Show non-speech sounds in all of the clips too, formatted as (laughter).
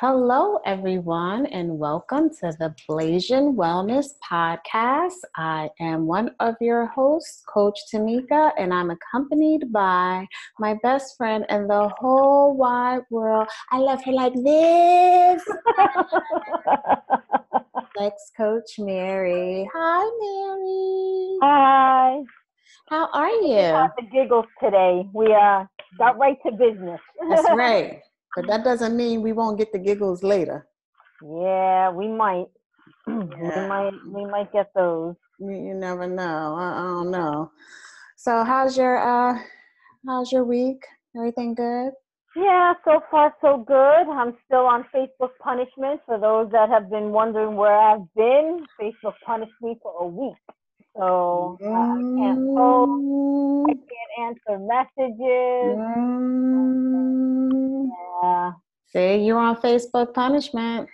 Hello, everyone, and welcome to the Blasian Wellness Podcast. I am one of your hosts, Coach Tamika, and I'm accompanied by my best friend in the whole wide world. I love her like this. (laughs) Sex Coach Mary. Hi, Mary. Hi. How are We you? have the giggles today. We uh, got right to business. That's right. (laughs) But that doesn't mean we won't get the giggles later. yeah, we might. (clears throat) Yeah. We might. We might get those. You, you never know. I, I don't know. So how's your uh how's your week? Everything good? Yeah, so far so good. I'm still on Facebook punishment. For those that have been wondering where I've been, Facebook punished me for a week. So uh, I can't post. I can't answer messages. mm. Yeah. See, you're on Facebook punishment.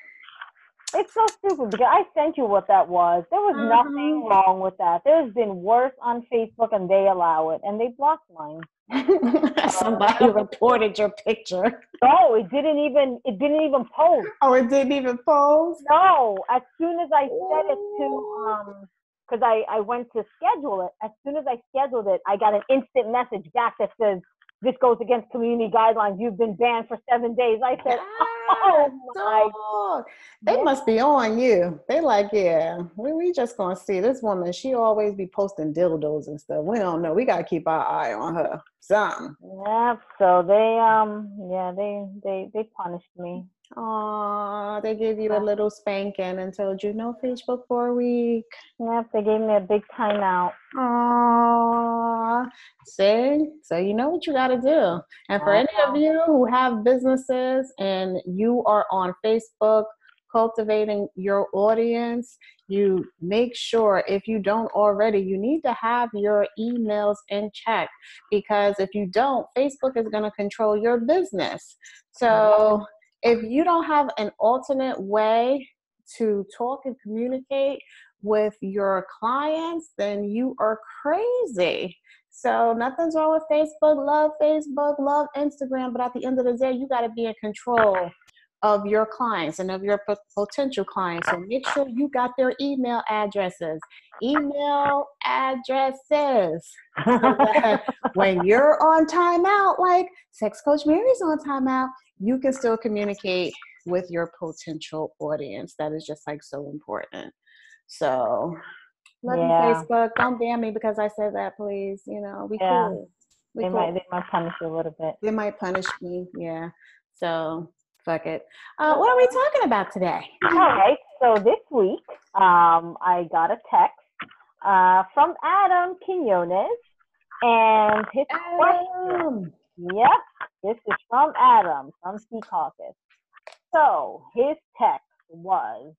It's so stupid because I sent you what that was. There was nothing Mhm. wrong with that. There's been worse on Facebook and they allow it and they blocked mine. (laughs) Somebody reported your picture. No, it didn't even it didn't even post. Oh, it didn't even post. No, as soon as I said it to um because I, I went to schedule it, as soon as I scheduled it, I got an instant message back that says this goes against community guidelines. You've been banned for seven days. I said, (laughs) Oh my dog. They must be on you. They like, yeah, we, we just gonna see this woman. She always be posting dildos and stuff. We don't know. We gotta keep our eye on her. Something. Yeah, so they um yeah, they they they punished me. Aw, they gave you a little spanking and told you no Facebook for a week. Yep, they gave me a big timeout. Aw, see, so you know what you got to do. And for any of uh-huh. you who have businesses and you are on Facebook cultivating your audience, you make sure if you don't already, you need to have your emails in check because if you don't, Facebook is going to control your business. So uh-huh. If you don't have an alternate way to talk and communicate with your clients, then you are crazy. So nothing's wrong with Facebook. Love Facebook, love Instagram, but at the end of the day, you got to be in control of your clients and of your pot- potential clients. So make sure you got their email addresses. Email addresses. So (laughs) (laughs) when you're on timeout, like Sex Coach Mary's on timeout, you can still communicate with your potential audience. That is just like so important. So, love Yeah. you, Facebook. Don't ban me because I said that, please. You know, we Yeah. cool. We they cool. might they might punish you a little bit. They might punish me. Yeah. So, fuck it. Uh, what are we talking about today? All right. So this week, um, I got a text uh, from Adam Quinones, and his question. Yep, this is from Adam from Secaucus. So his text was,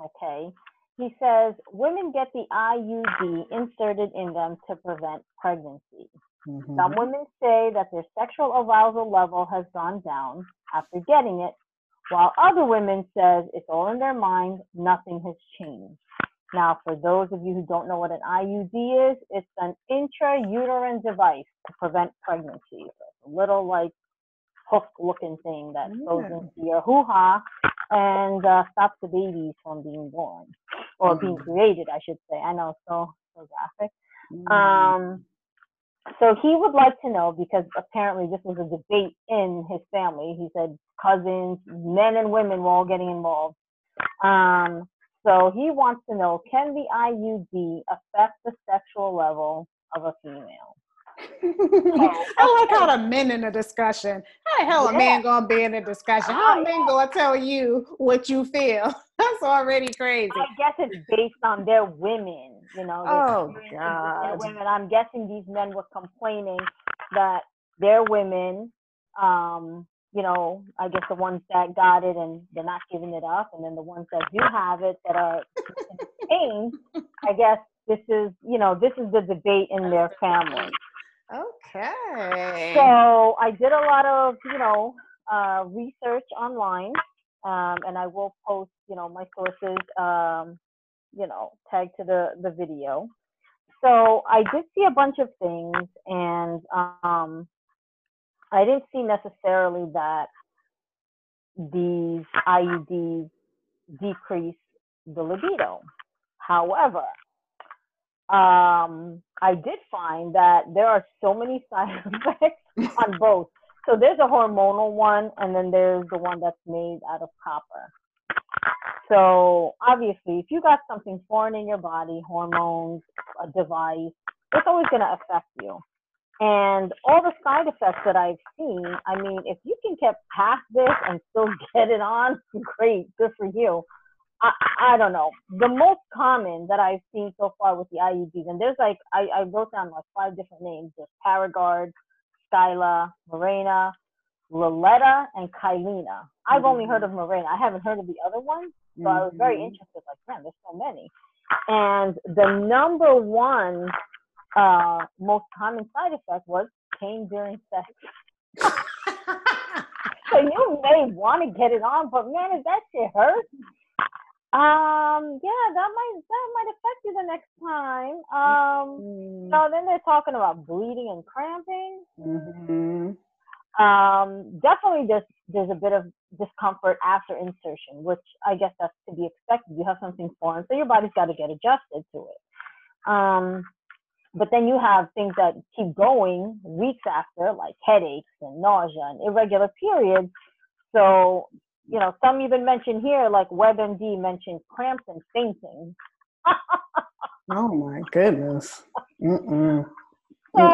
okay. He says women get the IUD inserted in them to prevent pregnancy. mhm. Some women say that their sexual arousal level has gone down after getting it, while other women says it's all in their mind, nothing has changed. Now, for those of you who don't know what an IUD is, it's an intrauterine device to prevent pregnancy. So it's a little like hook-looking thing that goes into your hoo-ha and uh, stops the babies from being born or being Mhm. created, I should say. I know, so so graphic. Mhm. Um, so he would like to know because apparently this was a debate in his family. He said cousins, men and women were all getting involved. Um, so he wants to know: Can the IUD affect the sexual level of a female? (laughs) I like how the men in the discussion. How the hell a Yeah. man gonna be in the discussion? How a man gonna tell you what you feel? (laughs) That's already crazy. I guess it's based on their women. You know, Oh, God. women. I'm guessing these men were complaining that their women, um, you know, I guess the ones that got it and they're not giving it up, and then the ones that do have it that are (laughs) in pain. I guess this is, you know, this is the debate in their family. Okay. So I did a lot of, you know, uh, research online, um, and I will post, you know, my sources, um, you know, tagged to the the video. So I did see a bunch of things, and um, I didn't see necessarily that these IUDs decrease the libido. However, um, I did find that there are so many (laughs) side effects on (laughs) both. So there's a hormonal one, and then there's the one that's made out of copper. So obviously, if you got something foreign in your body, hormones, a device, it's always going to affect you. And all the side effects that I've seen, I mean, if you can get past this and still (laughs) get it on, great, good for you. I, I don't know. The most common that I've seen so far with the IUDs, and there's like, I, I wrote down like five different names. There's Paragard, Skyla, Mirena, Liletta, and Kyleena. I've only heard mm-hmm. of Mirena. I haven't heard of the other ones, so mm-hmm. I was very mm-hmm. interested. Like, man, there's so many. And the number one uh, most common side effect was pain during sex. so (laughs) you may want to get it on, but man, if that shit hurts, um, yeah, that might that might affect you the next time. Um, mm-hmm. so then they're talking about bleeding and cramping. Mm-hmm. Um, definitely there's there's a bit of discomfort after insertion, which I guess that's to be expected. You have something foreign, so your body's got to get adjusted to it. Um, but then you have things that keep going weeks after, like headaches and nausea and irregular periods. So, you know, some even mention here, like WebMD mentioned cramps and fainting. (laughs) oh my goodness. Mm-mm. So,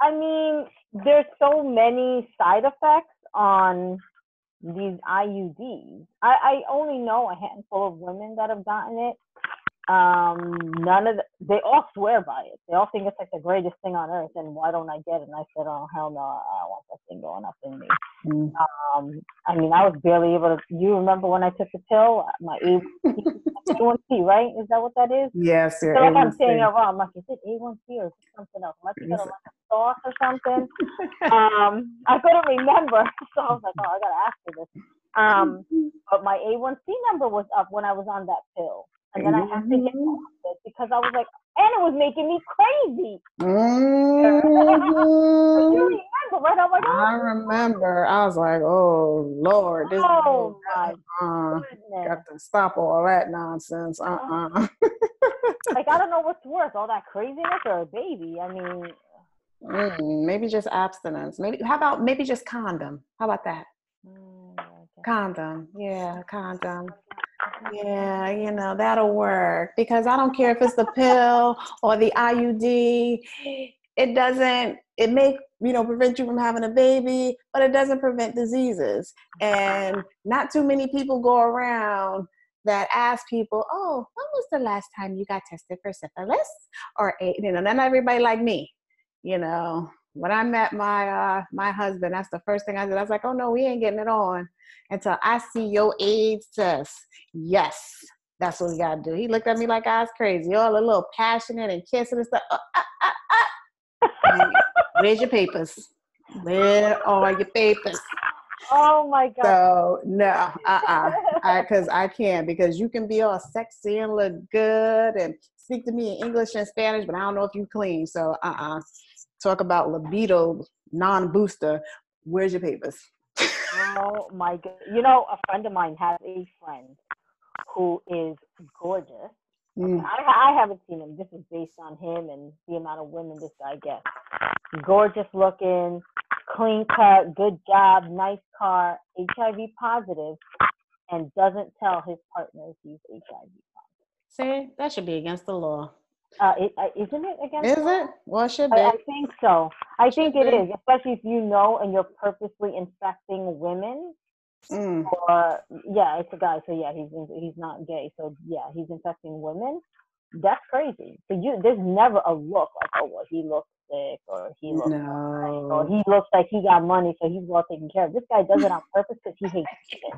I mean, there's so many side effects on these IUDs. I, I only know a handful of women that have gotten it. Um, none of the, they all swear by it. They all think it's like the greatest thing on earth. And why don't I get it? And I said, oh hell no, I don't want that thing going up in me. Mm. Um, I mean, I was barely able to. You remember when I took the pill? My A1C, right? Is that what that is? Yes, sir. So like I'm saying it wrong. I'm like, is it A1C or is it something else? Thinking of like a sauce or something? um, I couldn't remember, (laughs) so I was like, oh, I gotta ask you this. Um, (laughs) but my A1C number was up when I was on that pill and then I had to get mm-hmm. off it because I was like, and it was making me crazy. Mm-hmm. you remember, right? I, like, oh, I remember. I was like, oh Lord, this oh my uh, got to stop all that nonsense. Uh uh-uh. uh like I don't know what's worse, all that craziness or a baby. I mean. Mm, maybe just abstinence. Maybe how about maybe just condom? How about that? Mm. Condom, yeah, condom. Yeah, you know, that'll work because I don't care if it's the pill or the IUD. It doesn't, it may, you know, prevent you from having a baby, but it doesn't prevent diseases. And not too many people go around that ask people, oh, when was the last time you got tested for syphilis or, you know, not everybody like me, you know, when I met my uh, my husband, that's the first thing I did. I was like, "Oh no, we ain't getting it on until I see your AIDS test." Yes, that's what we gotta do. He looked at me like I was crazy, all a little passionate and kissing and stuff. Uh, uh, uh, Where's your papers? Where are your papers? Oh my god! So no, uh, uh-uh. uh because I, I can't because you can be all sexy and look good and speak to me in English and Spanish, but I don't know if you clean. So uh, uh-uh. uh talk about libido non-booster. Where's your papers? Oh my god! You know, a friend of mine has a friend who is gorgeous. Mm. I, I haven't seen him. This is based on him and the amount of women this guy gets. Gorgeous looking, clean cut, good job, nice car, HIV positive, and doesn't tell his partners he's HIV positive. See, that should be against the law. Uh, it, uh, isn't it against? Is it? Well, it should be. I, I think so. I think it be. is, especially if you know and you're purposely infecting women. Mm. Or yeah, it's a guy, so yeah, he's he's not gay, so yeah, he's infecting women. That's crazy. So you, there's never a look like, oh, well, he looks sick, or he looks, no. or he looks like he got money, so he's well taken care of. This guy does it on purpose because he hates.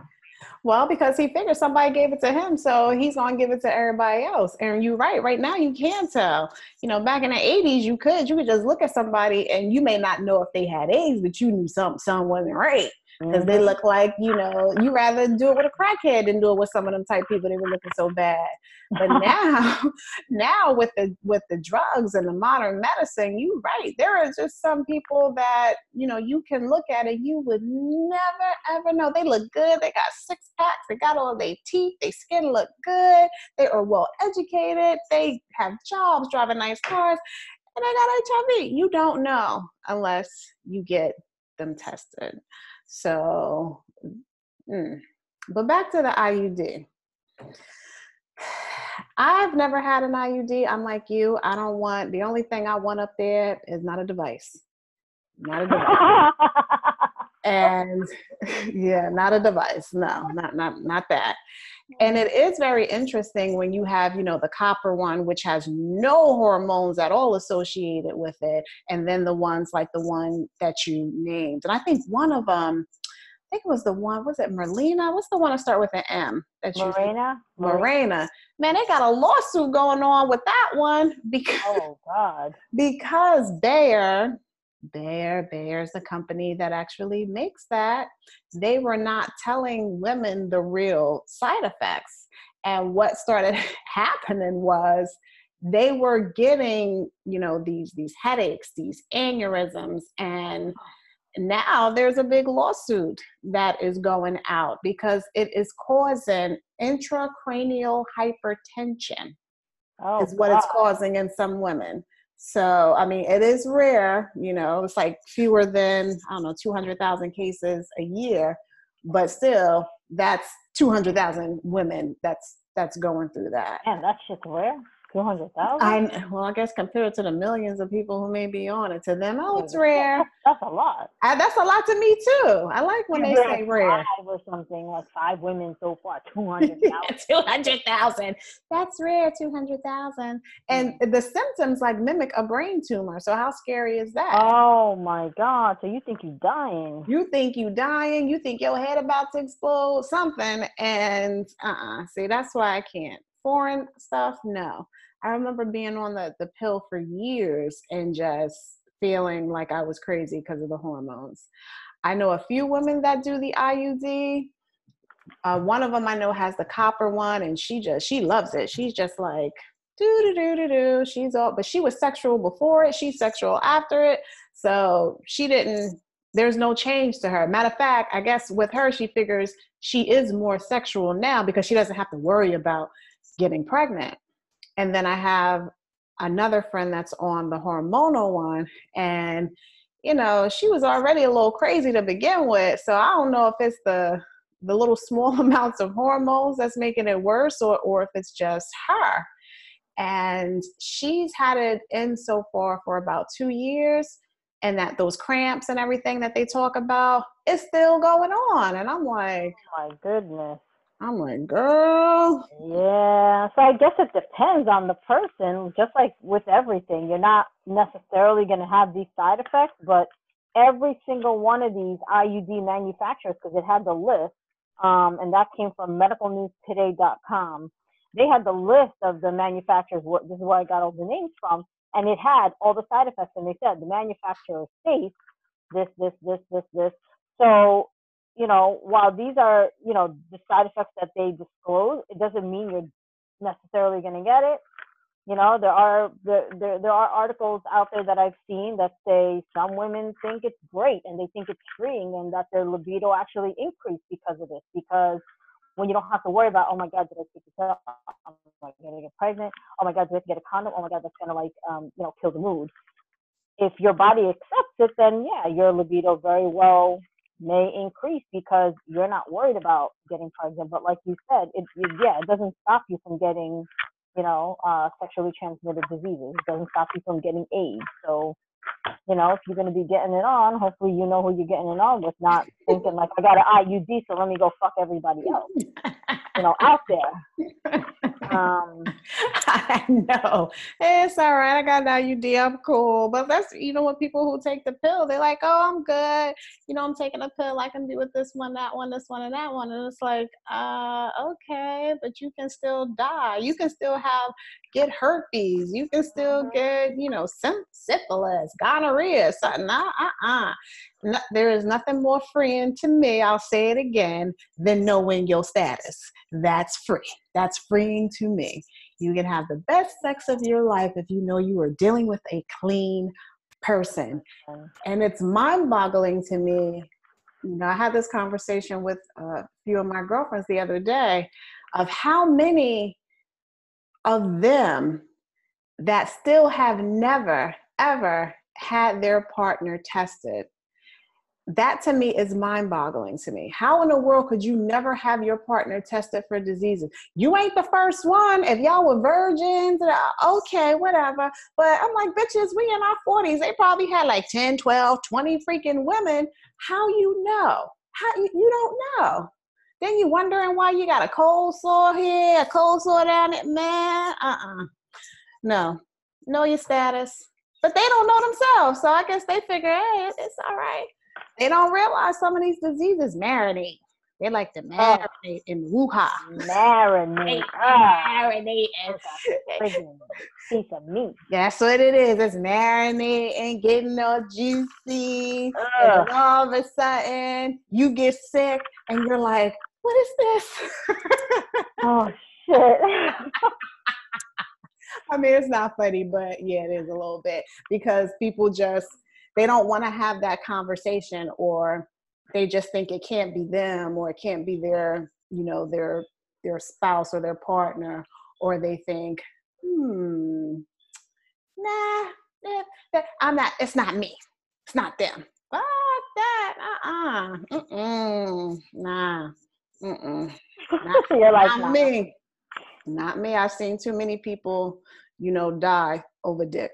Well, because he figured somebody gave it to him, so he's gonna give it to everybody else. And you're right. Right now, you can tell. You know, back in the '80s, you could. You could just look at somebody, and you may not know if they had AIDS, but you knew something, something wasn't right. Because they mm-hmm. look like you know you rather do it with a crackhead than do it with some of them type people they were looking so bad. But (laughs) now (laughs) now with the with the drugs and the modern medicine you right there are just some people that you know you can look at it you would never ever know. They look good they got six packs they got all their teeth their skin look good they are well educated they have jobs driving nice cars and I got hiv you don't know unless you get them tested so, mm. but back to the IUD. I've never had an IUD. I'm like you. I don't want, the only thing I want up there is not a device. Not a device. (laughs) and (laughs) yeah, not a device. No, not, not, not that. And it is very interesting when you have, you know, the copper one, which has no hormones at all associated with it, and then the ones like the one that you named. And I think one of them, I think it was the one, was it Merlina? What's the one to start with an M? That you Mirena. Mirena. Man, they got a lawsuit going on with that one because oh god because Bayer Bayer, Bayer's a company that actually makes that. They were not telling women the real side effects. And what started (laughs) happening was they were getting, you know, these these headaches, these aneurysms, and now there's a big lawsuit that is going out because it is causing intracranial hypertension. Oh, is what God. it's causing in some women. So, I mean, it is rare, you know, it's like fewer than, I don't know, 200,000 cases a year, but still, that's 200,000 women that's that's going through that. And that's just rare. Two hundred thousand. I well, I guess compared to the millions of people who may be on it, to them, oh, it's rare. That's a lot. I, that's a lot to me too. I like when they say rare. Five or something like five women so far. Two (laughs) hundred thousand. Two hundred thousand. That's rare. Two hundred thousand. And mm. the symptoms like mimic a brain tumor. So how scary is that? Oh my God! So you think you're dying? You think you are dying? You think your head about to explode? Something? And uh, uh-uh. see, that's why I can't foreign stuff, no. I remember being on the, the pill for years and just feeling like I was crazy because of the hormones. I know a few women that do the IUD. Uh, one of them I know has the copper one, and she just she loves it. She's just like do do do do do. She's all, but she was sexual before it. She's sexual after it. So she didn't. There's no change to her. Matter of fact, I guess with her, she figures she is more sexual now because she doesn't have to worry about getting pregnant. And then I have another friend that's on the hormonal one. And, you know, she was already a little crazy to begin with. So I don't know if it's the the little (laughs) small amounts of hormones that's making it worse or, or if it's just her. And she's had it in so far for about two years. And that those cramps and everything that they talk about is still going on. And I'm like, oh my goodness. I'm like, girl. Yeah. So I guess it depends on the person, just like with everything. You're not necessarily going to have these side effects, but every single one of these IUD manufacturers, because it had the list, um, and that came from medicalnewstoday.com. They had the list of the manufacturers. This is where I got all the names from, and it had all the side effects. And they said the manufacturer states this, this, this, this, this. So you know, while these are, you know, the side effects that they disclose, it doesn't mean you're necessarily going to get it. You know, there are there, there there are articles out there that I've seen that say some women think it's great and they think it's freeing and that their libido actually increased because of this. Because when you don't have to worry about, oh my God, did I take the pill? Am I going to get pregnant? Oh my God, did I have to get a condom? Oh my God, that's going to like, um, you know, kill the mood. If your body accepts it, then yeah, your libido very well may increase because you're not worried about getting pregnant. But like you said, it, it yeah, it doesn't stop you from getting, you know, uh, sexually transmitted diseases. It doesn't stop you from getting AIDS. So, you know, if you're going to be getting it on, hopefully you know who you're getting it on with, not thinking like I got an IUD, so let me go fuck everybody else. You know, out there. (laughs) Um, (laughs) I know. It's all right. I got an IUD. I'm cool. But that's, you know, what people who take the pill, they're like, oh, I'm good. You know, I'm taking a pill. I can be with this one, that one, this one, and that one. And it's like, uh, okay, but you can still die. You can still have, get herpes. You can still Mhm. get, you know, syphilis, gonorrhea, something. Uh, uh, uh. No, there is nothing more freeing to me, I'll say it again, than knowing your status. That's free. That's freeing to me. You can have the best sex of your life if you know you are dealing with a clean person. And it's mind boggling to me. You know, I had this conversation with a few of my girlfriends the other day of how many of them that still have never, ever had their partner tested that to me is mind boggling to me. How in the world could you never have your partner tested for diseases? You ain't the first one. If y'all were virgins, uh, okay, whatever. But I'm like, bitches, we in our 40s. They probably had like 10, 12, 20 freaking women. How you know? How you, you don't know. Then you wondering why you got a cold sore here, a cold sore down there. Man, uh-uh. No. Know your status. But they don't know themselves. So I guess they figure, hey, it's all right they don't realize some of these diseases marinate. They like to marinate in woo-ha. marinate. Ah, Marinate and friggin' piece of meat. that's what it is. It's marinating, and getting all juicy, and all of a sudden you get sick and you're like, what is this? (laughs) Oh shit. I mean, it's not funny, but yeah, it is a little bit because people just they don't want to have that conversation, or they just think it can't be them, or it can't be their, you know, their their spouse or their partner, or they think, hmm, nah, I'm not. It's not me. It's not them. Fuck that. Uh-uh. Mm-mm. Nah. Mm-mm. Not, (laughs) You're like, not nah. me. Not me. I've seen too many people, you know, die over dick.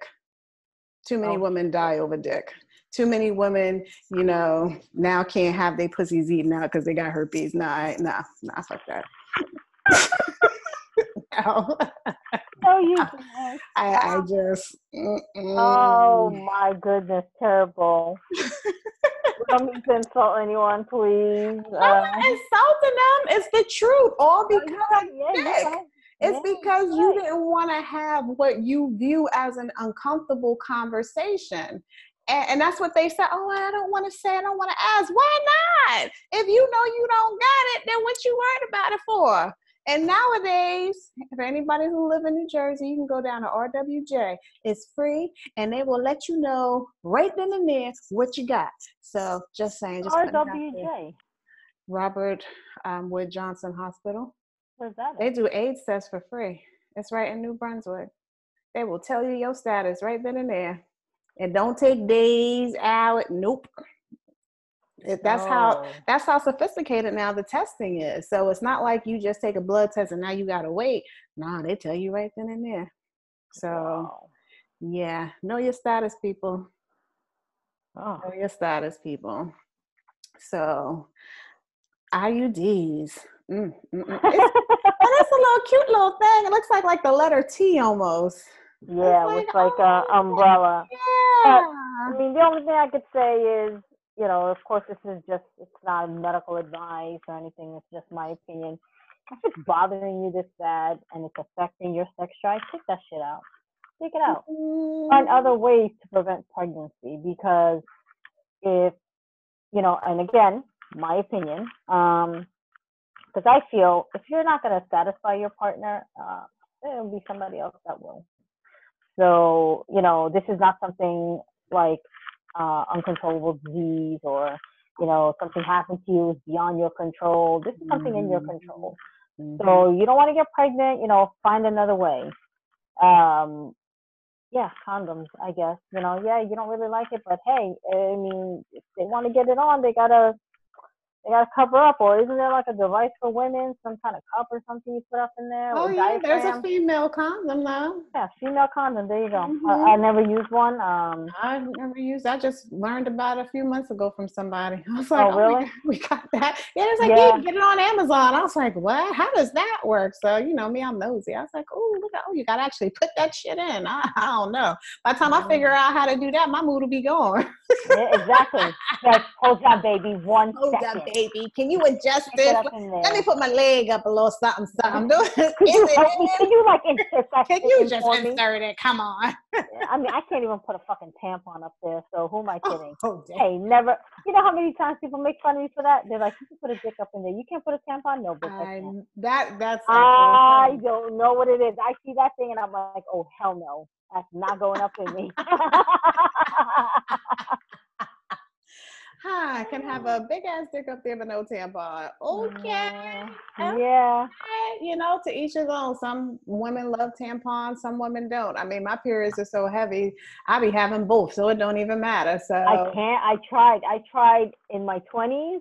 Too many Oh. women die over dick. Too many women, you know, now can't have their pussies eaten out because they got herpes. Nah, I- nah, nah, fuck that. (laughs) no, No, you (laughs) can't. I, I just. mm-mm. Oh my goodness, terrible. (laughs) don't insult anyone, please. I'm Uh, not insulting them. It's the truth. All because. Yeah, right. It's because you didn't want to have what you view as an uncomfortable conversation. And, and that's what they said. Oh, I don't want to say, I don't want to ask. Why not? If you know you don't got it, then what you worried about it for? And nowadays, for anybody who live in New Jersey, you can go down to RWJ. It's free, and they will let you know right then and there what you got. So just saying, just putting it out there. RWJ. Robert um, Wood Johnson Hospital. Where's that? They at? do AIDS tests for free. It's right in New Brunswick. They will tell you your status right then and there. It don't take days, out. Nope. It- that's how Oh. that's how sophisticated now the testing is. So it's not like you just take a blood test and now you gotta wait. Nah, they tell you right then and there. So Wow. yeah, know your status, people. Oh. Know your status, people. So IUDs. Mm, mm, mm. (laughs) It's, and it's a little cute little thing. It looks like like the letter T almost. yeah, like, with like a oh, umbrella. Yeah. I mean, the only thing I could say is, you know, of course, this is just, it's not medical advice or anything. It's just my opinion. If it's bothering you this bad and it's affecting your sex drive, take that shit out. Take it out. Find other ways to prevent pregnancy because if, you know, and again, my opinion, um, because I feel if you're not going to satisfy your partner, uh, there'll be somebody else that will. So, you know, this is not something like uh, uncontrollable disease or, you know, something happened to you is beyond your control. This is something in your Mhm. control. Mhm. So you don't want to get pregnant, you know, find another way. Um, yeah, condoms, I guess. You know, yeah, you don't really like it, but hey, I mean, if they want to get it on, they gotta they gotta cover up, or isn't there like a device for women, some kind of cup or something you put up in there? Oh yeah, there's a female condom though. yeah, female condom. There you go. Mhm. I, I never used one. Um, I've never used. I just learned about it a few months ago from somebody. (laughs) I was like, Oh, oh, really? we, got, we got that. Yeah, it's like Yeah. get it on Amazon. I was like, what? How does that work? So you know me, I'm nosy. I was like, oh, look oh, you got to actually put that shit in. (laughs) I, I don't know. By the time I figure Mm. out how to do that, my mood will be gone. yeah, exactly. (laughs) Hold on, baby, one Hold second. on, baby. Can you adjust this? it up in there. Let me put my leg up a little something, something. (laughs) Could you Is it help me? Could you like insert that Can you just for me? insert it? Come on. I mean, I can't even put a fucking tampon up there. So who am I (laughs) oh, kidding? Oh, damn. Hey, never. You know how many times people make fun of me for that? They're like, you can put a dick up in there. You can't put a tampon. No, I, that that's. I don't know what it is. I see that thing and I'm like, oh hell no, that's not going up in me. (laughs) Hi, I can have a big ass dick up there, but no tampon. Okay. Uh, yeah. You know, to each his own. Some women love tampons, some women don't. I mean, my periods are so heavy, I be having both, so it don't even matter. So I can't. I tried. I tried in my 20s.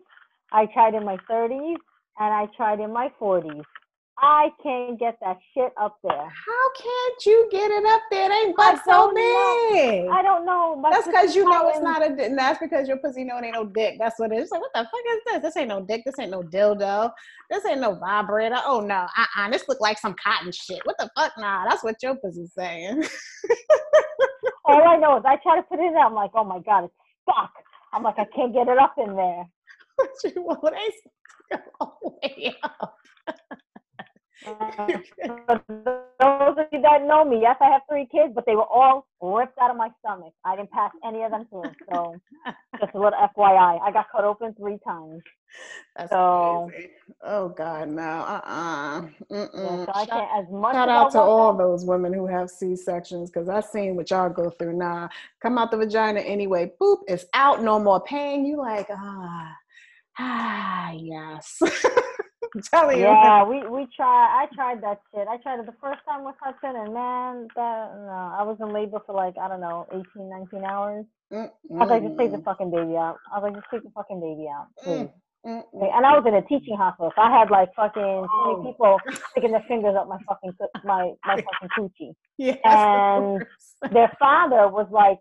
I tried in my 30s, and I tried in my 40s. I can't get that shit up there. how can't you get it up there? It ain't but so don't know. big. I don't know. My That's because you know it's not a. di- That's because your pussy know it ain't no dick. That's what it is. Like, what the fuck is this? This ain't no dick. This ain't no dildo. This ain't no vibrator. Oh no, uh, uh This look like some cotton shit. What the fuck? Nah, that's what your pussy's saying. (laughs) All I know is I try to put it in. I'm like, oh my god, it's stuck. I'm like, I can't get it up in there. (laughs) what you want? They go all the way up. (laughs) For those of you that know me, yes, I have three kids, but they were all ripped out of my stomach. I didn't pass any of them through. So, (laughs) just a little FYI, I got cut open three times. That's So- crazy. Oh God, no. Uh uh Yeah, so Shout, as much. shout out to all that, those women who have C sections because I've seen what y'all go through. Nah, come out the vagina anyway. Boop, it's out. No more pain. You like ah (sighs) ah yes. (laughs) (laughs) I'm telling you. Yeah, we we tried. I tried that shit. I tried it the first time with Hudson, and man, that no, I was in labor for like I don't know, 18, 19 hours. I was like, just take the fucking baby out. I was like, just take the fucking baby out, please. Mm, Okay, And I was in a teaching hospital, so I had like fucking Oh. 20 people sticking their fingers up my fucking my my fucking coochie. Yeah, that's the And. Their father was like,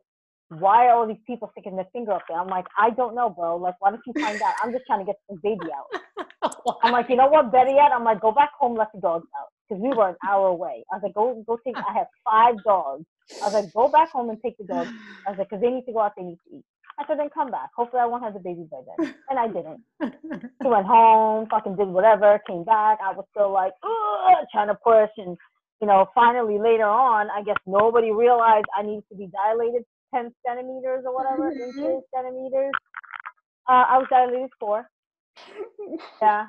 "Why are all these people sticking their finger up there?" I'm like, "I don't know, bro. Like, why don't you find out? I'm just trying to get the baby out." (laughs) I'm like, you know what? Better yet, I'm like, go back home, let the dogs out, because we were an hour away. I was like, go go take. I have five dogs. I was like, go back home and take the dogs. I was like, because they need to go out, they need to eat. I said, then come back. Hopefully, I won't have the baby by then. And I didn't. He went home, fucking did whatever, came back. I was still like, trying to push. And, you know, finally later on, I guess nobody realized I needed to be dilated 10 centimeters or whatever, Mhm. inches, centimeters. Uh, I was dilated four. (laughs) Yeah.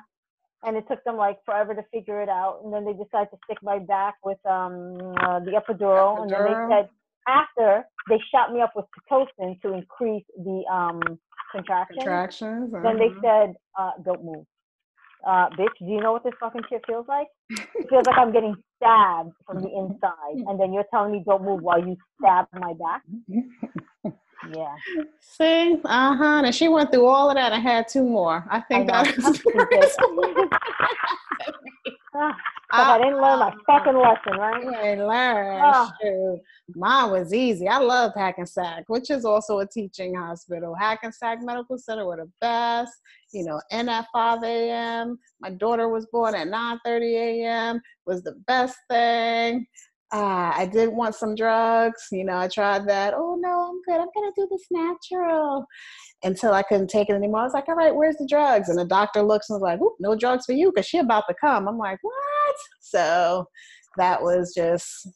And it took them like forever to figure it out. And then they decided to stick my back with um, uh, the epidural. And then they said, after they shot me up with Pitocin to increase the um, contractions. Contractions. Then they uh-huh. said, uh, don't move. Uh, bitch, do you know what this fucking shit feels like? It feels like I'm getting stabbed from the inside. And then you're telling me don't move while you stab my back? Yeah. See, uh huh. And she went through all of that and had two more. I think know. that I'm is stupid. Ah, 'cause I didn't learn my fucking lesson, right? Ain't learn. Shoot. Mine was easy. I love Hackensack, which is also a teaching hospital. Hackensack Medical Center were the best. You know, in at 5 a.m. My daughter was born at 9:30 a.m. Was the best thing. Uh, I did want some drugs. You know, I tried that. Oh no, I'm good. I'm gonna do this natural until I couldn't take it anymore. I was like, all right, where's the drugs? And the doctor looks and was like, no drugs for you because she about to come. I'm like, what? So that was just,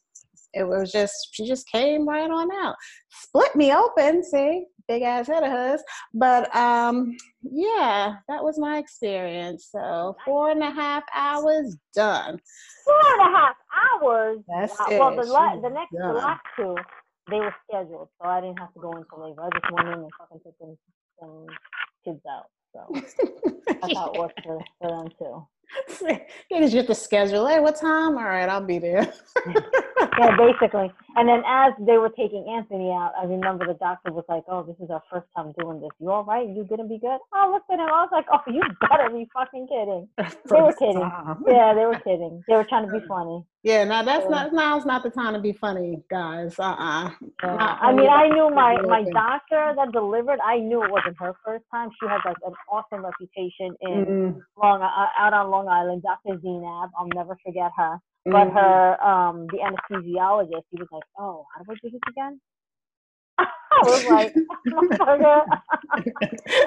it was just, she just came right on out. Split me open, see, big ass head of hers. But um, yeah, that was my experience. So four and a half hours done. Four and a half hours. That's Wow. it. Well, the, la- the next, the done. last two, they were scheduled, so I didn't have to go into labor. I just went in and fucking took them, some kids out. So (laughs) that's how it worked for, for them too. yeah, you have to schedule. Hey, what time? All right, I'll be there. (laughs) yeah, basically. And then as they were taking Anthony out, I remember the doctor was like, "Oh, this is our first time doing this. You all right? You gonna be good?" I looked at him. I was like, "Oh, you better be fucking kidding." (laughs) they were kidding. Time. Yeah, they were kidding. They were trying to be funny. Yeah, now that's so, not now's not the time to be funny, guys. Uh uh-uh. uh I mean, I knew my my doctor that delivered. I knew it wasn't her first time. She had like an awesome reputation in mm-hmm. Long uh, out on Long Island. Dr. Zenab. I'll never forget her. But mm-hmm. her, um, the anesthesiologist, he was like, "Oh, how do I do this again?" (laughs) I was like, (laughs)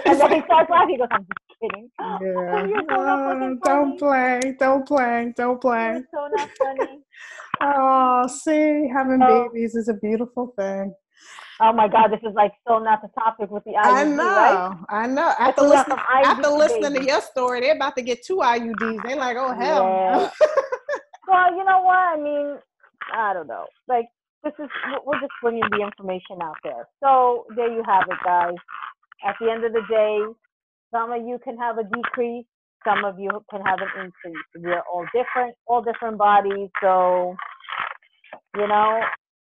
and then he starts laughing. He goes, "I'm just kidding." (laughs) Yeah. Oh, don't play, don't play, don't play. So not funny. oh, see, having oh. babies is a beautiful thing. Oh my God, this is like so not the topic with the IUD. I know, right? I know. After, listen, after listening to your story, they're about to get two IUDs. They're like, oh hell. Yeah. Well, you know what? I mean, I don't know. Like this is we're just bringing the information out there. So there you have it, guys. At the end of the day, some of you can have a decrease, some of you can have an increase. We're all different, all different bodies. So, you know.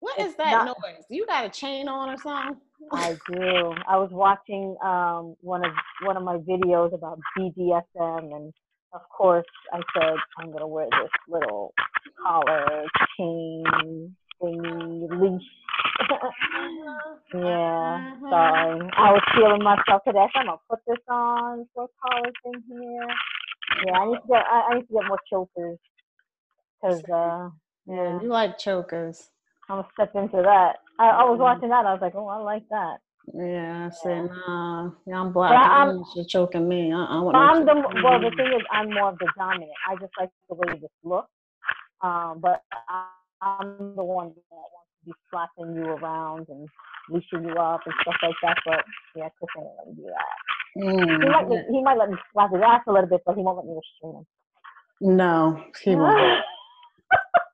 What is that not, noise? You got a chain on or something? I do. I was watching um, one of one of my videos about BDSM, and of course, I said I'm gonna wear this little collar chain thingy leash. (laughs) yeah, sorry. I was feeling myself today. So I'm gonna put this on, this collar thing here. Yeah, I need to get I, I need to get more chokers. Cause uh, yeah, you like chokers. I'm gonna step into that. I, I was watching that. I was like, oh, I like that. Yeah, I said, nah, yeah, I'm black. I'm, you're choking me. I, I want I'm the well. The thing is, I'm more of the dominant. I just like the way this looks. Um, but I, I'm the one that wants to be slapping you around and leashing you up and stuff like that. But yeah, Chris ain't let me do that. Mm. He, might me, he might let me slap his ass a little bit, but he won't let me restrain him. No, he won't. (laughs)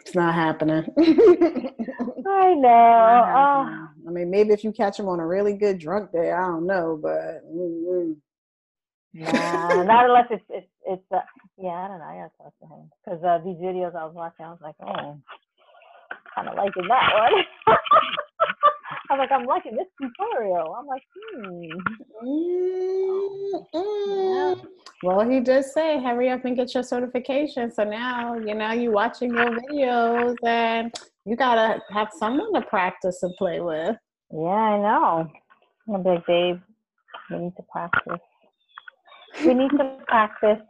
it's not happening. (laughs) I know. Oh. I mean, maybe if you catch him on a really good drunk day, I don't know, but. Mm-hmm. Nah, not unless it's it's it's uh, yeah, I don't know. I gotta talk to him because uh, these videos I was watching, I was like, oh, kind of liking that one. (laughs) I was like, I'm liking this tutorial. I'm like, hmm. Mm-hmm. Well, he did say, hurry up and get your certification. So now, you know, you're watching your videos and you gotta have someone to practice and play with. Yeah, I know. I'm like, babe, we need to practice we need to practice.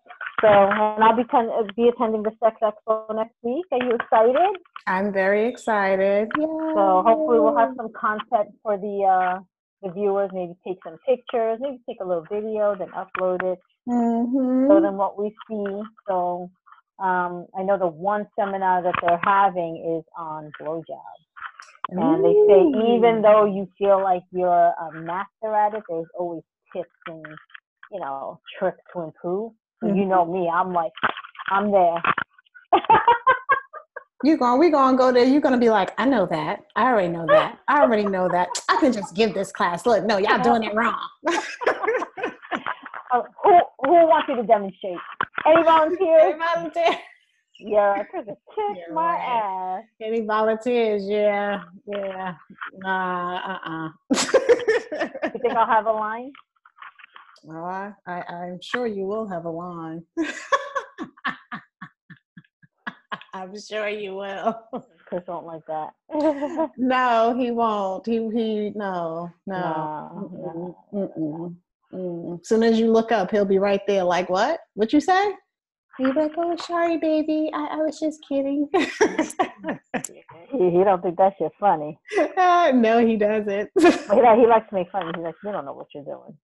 So, and I'll be, ten- be attending the Sex Expo next week. Are you excited? I'm very excited. Yay. So hopefully we'll have some content for the uh, the viewers. Maybe take some pictures. Maybe take a little video, then upload it. Mm-hmm. So then what we see. So um, I know the one seminar that they're having is on blowjobs. And they say even though you feel like you're a master at it, there's always tips and you know, tricks to improve. Mm-hmm. You know me, I'm like, I'm there. (laughs) you going we gonna go there. You're gonna be like, I know that. I already know that. I already know that. I can just give this class. Look, no, y'all doing it wrong. (laughs) uh, who who wants you to demonstrate? Any volunteers? (laughs) Any volunteers? Yeah, kiss yeah, my right. ass. Any volunteers? Yeah, yeah. Nah, uh, uh-uh. you think I'll have a line? Oh, I, I, I'm sure you will have a line. (laughs) I'm sure you will. Chris won't like that. (laughs) no, he won't. He he no no. no, no. Mm. As soon as you look up, he'll be right there. Like what? What you say? He's like, oh, sorry, baby. I, I was just kidding. (laughs) he, he don't think that shit funny. Uh, no, he doesn't. he, he likes to make fun. He's like, you don't know what you're doing.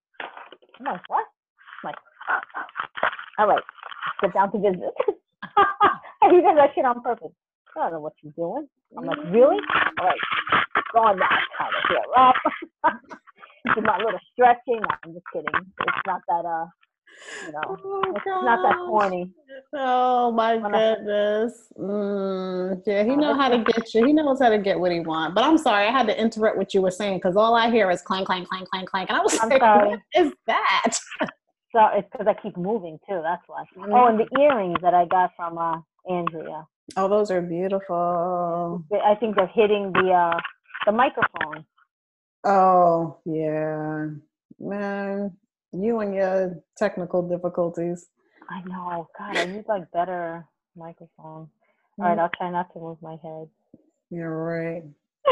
I'm like, what? I'm like, all right, get down to business. (laughs) he does that shit on purpose. I don't know what you're doing. I'm like, really? All right, go on now, kind of here (laughs) up. Do my little stretching. I'm just kidding. It's not that uh you know, oh, it's gosh. not that corny. Oh my when goodness. I, mm, yeah, he knows how to get you. He knows how to get what he wants. But I'm sorry, I had to interrupt what you were saying because all I hear is clang, clang, clang, clang, clank. And I was I'm like, sorry. what is that? So it's because I keep moving too. That's why. Oh, and the earrings that I got from uh, Andrea. Oh, those are beautiful. I think they're hitting the uh, the microphone. Oh yeah, man, you and your technical difficulties. I know. God, I need like better microphone. All right, mm. I'll try not to move my head. You're right.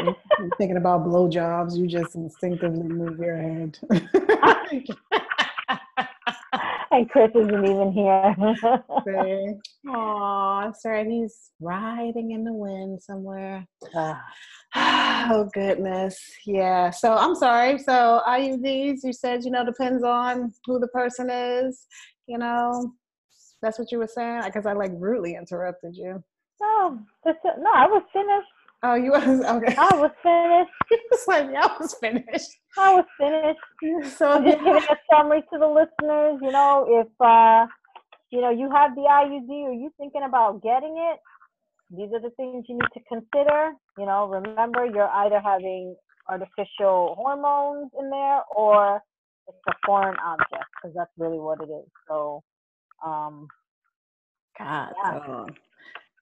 You're thinking about blowjobs, you just instinctively move your head. (laughs) (laughs) and Chris isn't even here. Oh, that's right. He's riding in the wind somewhere. Ah. (sighs) oh goodness, yeah. So I'm sorry. So IUDs, you said you know depends on who the person is. You know, that's what you were saying because I like rudely interrupted you. No, no, I was finished. Oh, you was okay. I was finished. (laughs) it's like I was finished. I was finished. So I'm just giving a summary to the listeners. You know, if uh, you know you have the IUD or you thinking about getting it, these are the things you need to consider. You know, remember you're either having artificial hormones in there or it's a foreign object because that's really what it is. So, um, God, yeah. Oh.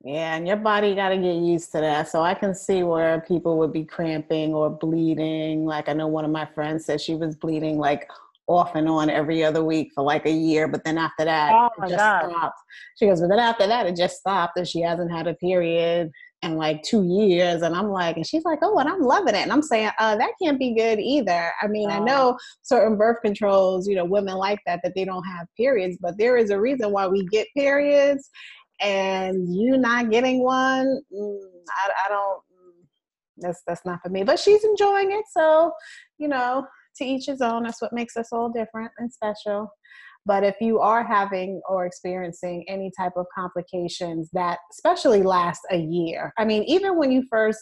Yeah, and your body got to get used to that. So I can see where people would be cramping or bleeding. Like I know one of my friends said she was bleeding like off and on every other week for like a year, but then after that, oh it just God. stopped. She goes, but then after that, it just stopped, and she hasn't had a period in like two years. And I'm like, and she's like, oh, and I'm loving it. And I'm saying, uh, that can't be good either. I mean, I know certain birth controls, you know, women like that, that they don't have periods, but there is a reason why we get periods and you not getting one, mm, I, I don't. Mm, that's that's not for me. But she's enjoying it, so you know, to each his own. That's what makes us all different and special. But if you are having or experiencing any type of complications that especially last a year, I mean, even when you first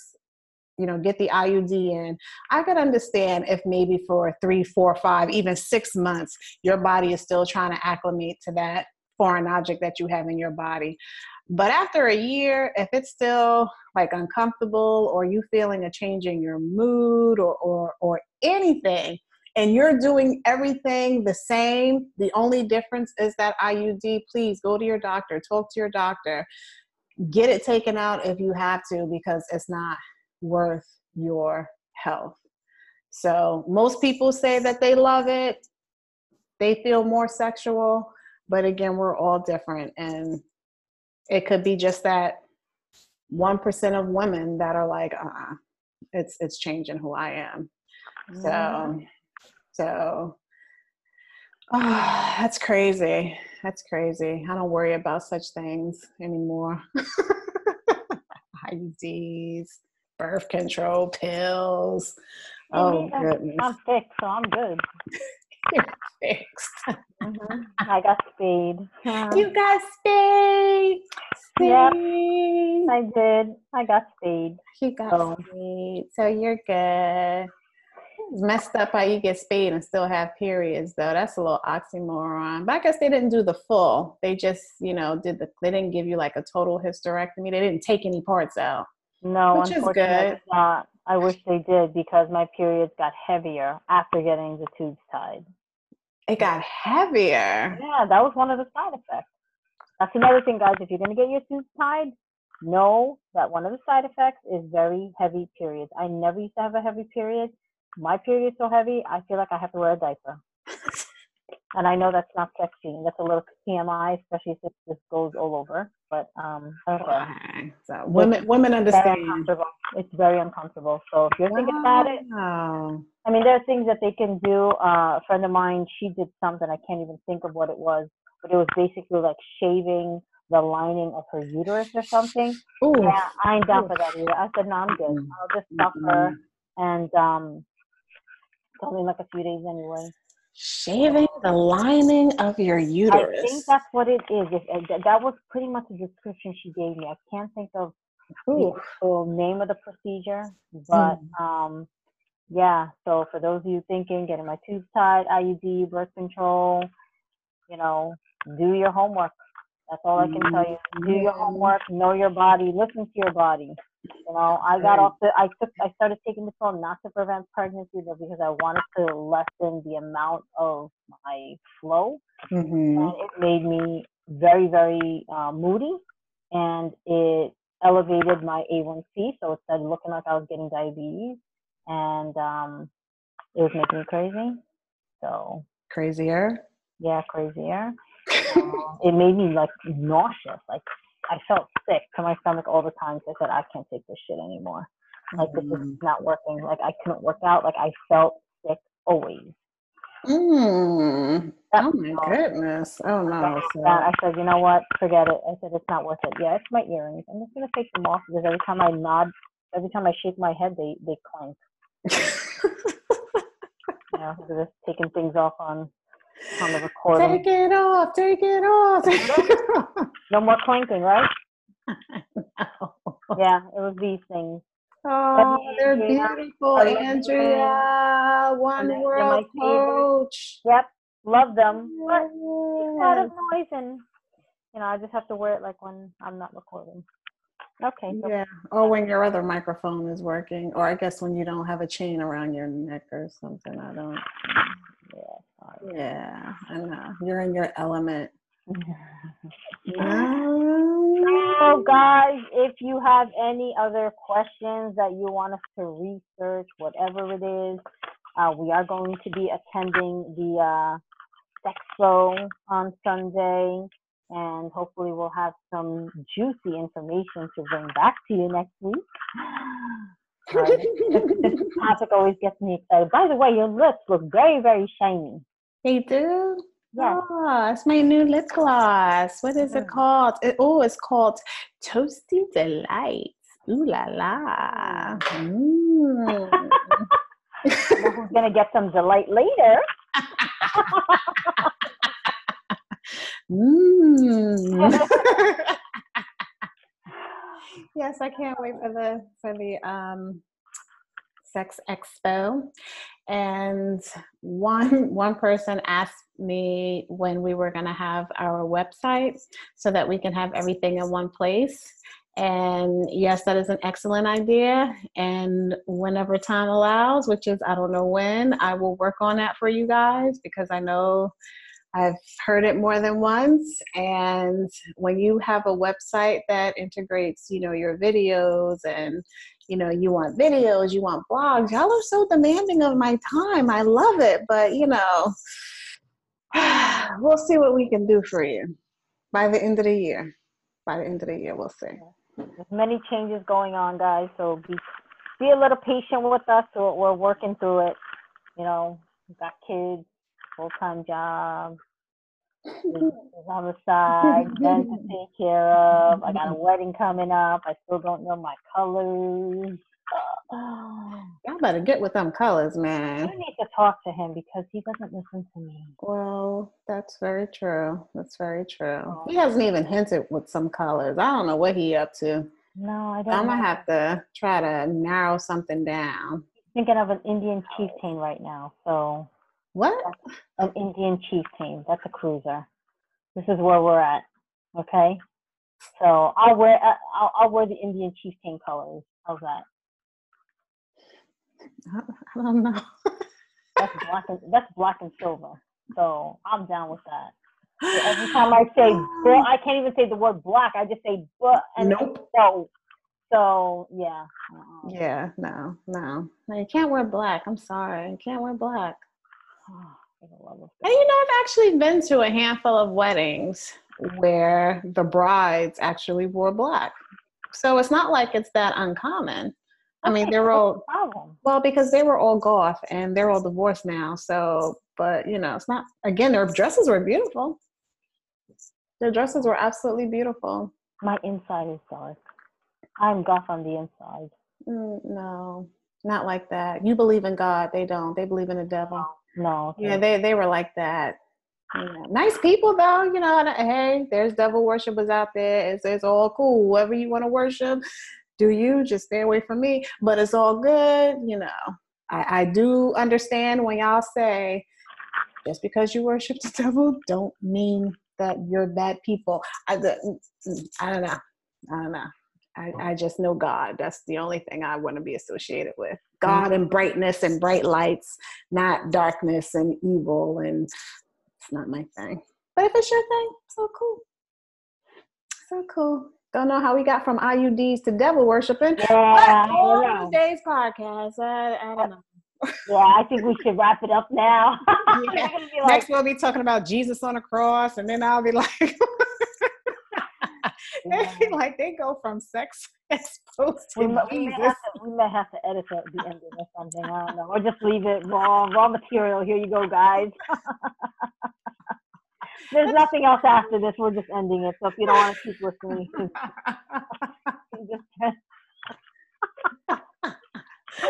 you know get the iud in i could understand if maybe for three four five even six months your body is still trying to acclimate to that foreign object that you have in your body. But after a year, if it's still like uncomfortable or you feeling a change in your mood or, or, or anything, and you're doing everything the same, the only difference is that IUD, please go to your doctor, talk to your doctor, get it taken out if you have to, because it's not worth your health. So, most people say that they love it, they feel more sexual. But again, we're all different. And it could be just that 1% of women that are like, uh it's, it's changing who I am. So, mm-hmm. so, oh, that's crazy. That's crazy. I don't worry about such things anymore. (laughs) IUDs, birth control pills. Oh, goodness. I'm sick, so I'm good. Fixed. Mm-hmm. I got speed. You got speed. speed. Yep, I did. I got speed. You got so. speed. So you're good. It's messed up how you get speed and still have periods though. That's a little oxymoron. But I guess they didn't do the full. They just, you know, did the they didn't give you like a total hysterectomy. They didn't take any parts out. No, which is good. Not. I wish they did because my periods got heavier after getting the tubes tied. It got heavier. Yeah, that was one of the side effects. That's another thing, guys. If you're going to get your tubes tied, know that one of the side effects is very heavy periods. I never used to have a heavy period. My period is so heavy, I feel like I have to wear a diaper. (laughs) and I know that's not sexy. That's a little TMI, especially if this goes all over. But um, okay. So women, women understand. It's very uncomfortable. So if you're wow. thinking about it, I mean, there are things that they can do. Uh, a friend of mine, she did something. I can't even think of what it was, but it was basically like shaving the lining of her uterus or something. Ooh. Yeah, I ain't down Ooh. for that either. I said, no, I'm good. I'll just stop mm-hmm. her and um, it's only like a few days anyway. Shaving the lining of your uterus. I think that's what it is. That was pretty much the description she gave me. I can't think of Ooh. the name of the procedure, but mm. um, yeah. So for those of you thinking, getting my tubes tied, IUD, birth control, you know, do your homework. That's all I can tell you. Do your homework, know your body, listen to your body. You know, I got off the, I took, I started taking the pill not to prevent pregnancy, but because I wanted to lessen the amount of my flow. Mm-hmm. And it made me very, very uh, moody and it elevated my A1C. So it started looking like I was getting diabetes and um, it was making me crazy. So, Crazier. yeah, crazier. (laughs) It made me like nauseous. Like I felt sick to my stomach all the time. So I said, I can't take this shit anymore. Like this is Mhm. not working. Like I couldn't work out. Like I felt sick always. Mm. That- Oh my goodness. Oh no. So, I said, you know what? Forget it. I said it's not worth it. Yeah, it's my earrings. I'm just gonna take them off because every time I nod, every time I shake my head, they they clank. (laughs) You know, it's taking things off on on the recording. take it off. Take it off. Take it off. No more clanking, right? No. (laughs) Yeah, it was these things. Oh, they're beautiful, Andrea. One world coach. Yep, love them. But a lot of noise, and you know, I just have to wear it like when I'm not recording. Okay, so Yeah. Or when your other microphone is working, or I guess when you don't have a chain around your neck or something. I don't. yeah. Yeah, I know. You're in your element. So, guys, if you have any other questions that you want us to research, whatever it is, uh, we are going to be attending the uh, Sexpo on Sunday, and hopefully, we'll have some juicy information to bring back to you next week. (laughs) Uh, this, this topic always gets me excited. By the way, your lips look very, very shiny. They do. Yes. Oh, it's my new lip gloss. What is it Mm. called? It, oh, it's called Toasty Delights. Ooh la la. (laughs) Mm. who's gonna get some delight later. Mm. (laughs) yes, I can't wait for the for the um, sex expo. And one (laughs) one person asked me when we were going to have our website so that we can have everything in one place. And yes, that is an excellent idea. And whenever time allows, which is I don't know when, I will work on that for you guys because I know I've heard it more than once. And when you have a website that integrates, you know, your videos and, you know, you want videos, you want blogs, y'all are so demanding of my time. I love it. But, you know, (sighs) we'll see what we can do for you by the end of the year. By the end of the year, we'll see. There's many changes going on, guys. So be be a little patient with us. We're, we're working through it. You know, got kids, full time job, on the side, then to take care of. I got a wedding coming up. I still don't know my colors. (sighs) Y'all better get with them colors, man. need to talk to him because he doesn't listen to me. Well, that's very true. That's very true. Oh. He hasn't even hinted with some colors. I don't know what he up to. No, I don't. I'm gonna have to try to narrow something down. thinking of an Indian chieftain right now. So What? an Indian chieftain. That's a cruiser. This is where we're at. Okay. So I'll wear uh, I'll, I'll wear the Indian chieftain colors. How's that? I don't know. (laughs) That's black and that's black and silver. So I'm down with that. So every time I say (gasps) bull, I can't even say the word black. I just say but and Nope. so. So yeah. Uh-uh. Yeah, no, no. No, you can't wear black. I'm sorry. You can't wear black. (sighs) For the love of And you know, I've actually been to a handful of weddings where the brides actually wore black. So it's not like it's that uncommon. I mean, they're all the. Well, because they were all goth and they're all divorced now. So, but you know, it's not, again, their dresses were beautiful. Their dresses were absolutely beautiful. My inside is dark. I'm goth on the inside. Mm, no, not like that. You believe in God. They don't. They believe in the devil. No. okay. Yeah, they, they were like that. Yeah. Nice people though, you know. uh, Hey, there's devil worshippers out there. It's, it's all cool. Whoever you want to worship, do you. Just stay away from me. But it's all good, you know. I, I do understand when y'all say just because you worship the (laughs) devil don't mean that you're bad people. I, the, I don't know. I don't know. I, I just know God. That's the only thing I want to be associated with. Mm. God and brightness and bright lights, not darkness and evil. And it's not my thing. But if it's your thing, so cool. So cool. Don't know how we got from IUDs to devil worshiping. Yeah, But today's podcast, I, I don't know. (laughs) Yeah, I think we should wrap it up now. (laughs) Yeah. like, Next, we'll be talking about Jesus on the cross, and then I'll be like, (laughs) (laughs) yeah. like they go from sex (laughs) exposed we, to may, we, may have to, we may have to edit the, the ending or something. I don't know. Or just leave it raw, raw material. Here you go, guys. (laughs) There's nothing else after this. We're just ending it. So if you don't want to keep listening, just. (laughs)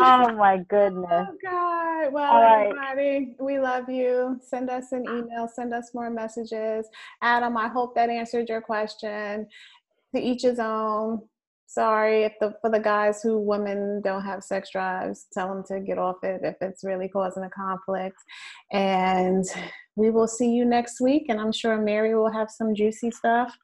oh my goodness. Oh God! Well, right. everybody, we love you. Send us an email. Send us more messages. Adam, I hope that answered your question. To each his own. Sorry if the for the guys who women don't have sex drives, tell them to get off it if it's really causing a conflict. And we will see you next week. And I'm sure Mary will have some juicy stuff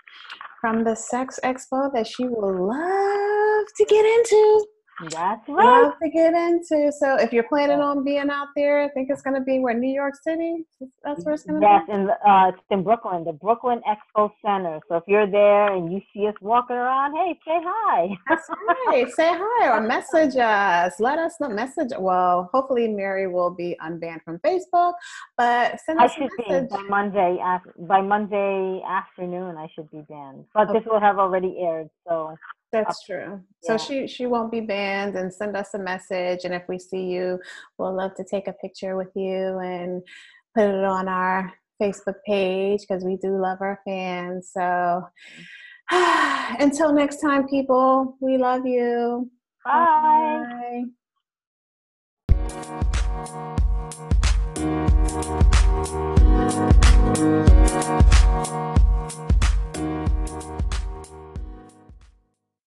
from the sex expo that she will love to get into That's right. to get into. So if you're planning on being out there, I think it's going to be where New York City. That's where it's going to Yes, in uh, it's in Brooklyn, the Brooklyn Expo Center. So if you're there and you see us walking around, hey, say hi. That's right. (laughs) Say hi or message us. Let us know. Message. Well, hopefully Mary will be unbanned from Facebook, but send I us should a be message. by Monday. af- By Monday afternoon, I should be banned. But this will have already aired, so That's true. So she she won't be banned and send us a message. And if we see you, we'll love to take a picture with you and put it on our Facebook page because we do love our fans. So (sighs) until next time, people, we love you. bye. Bye.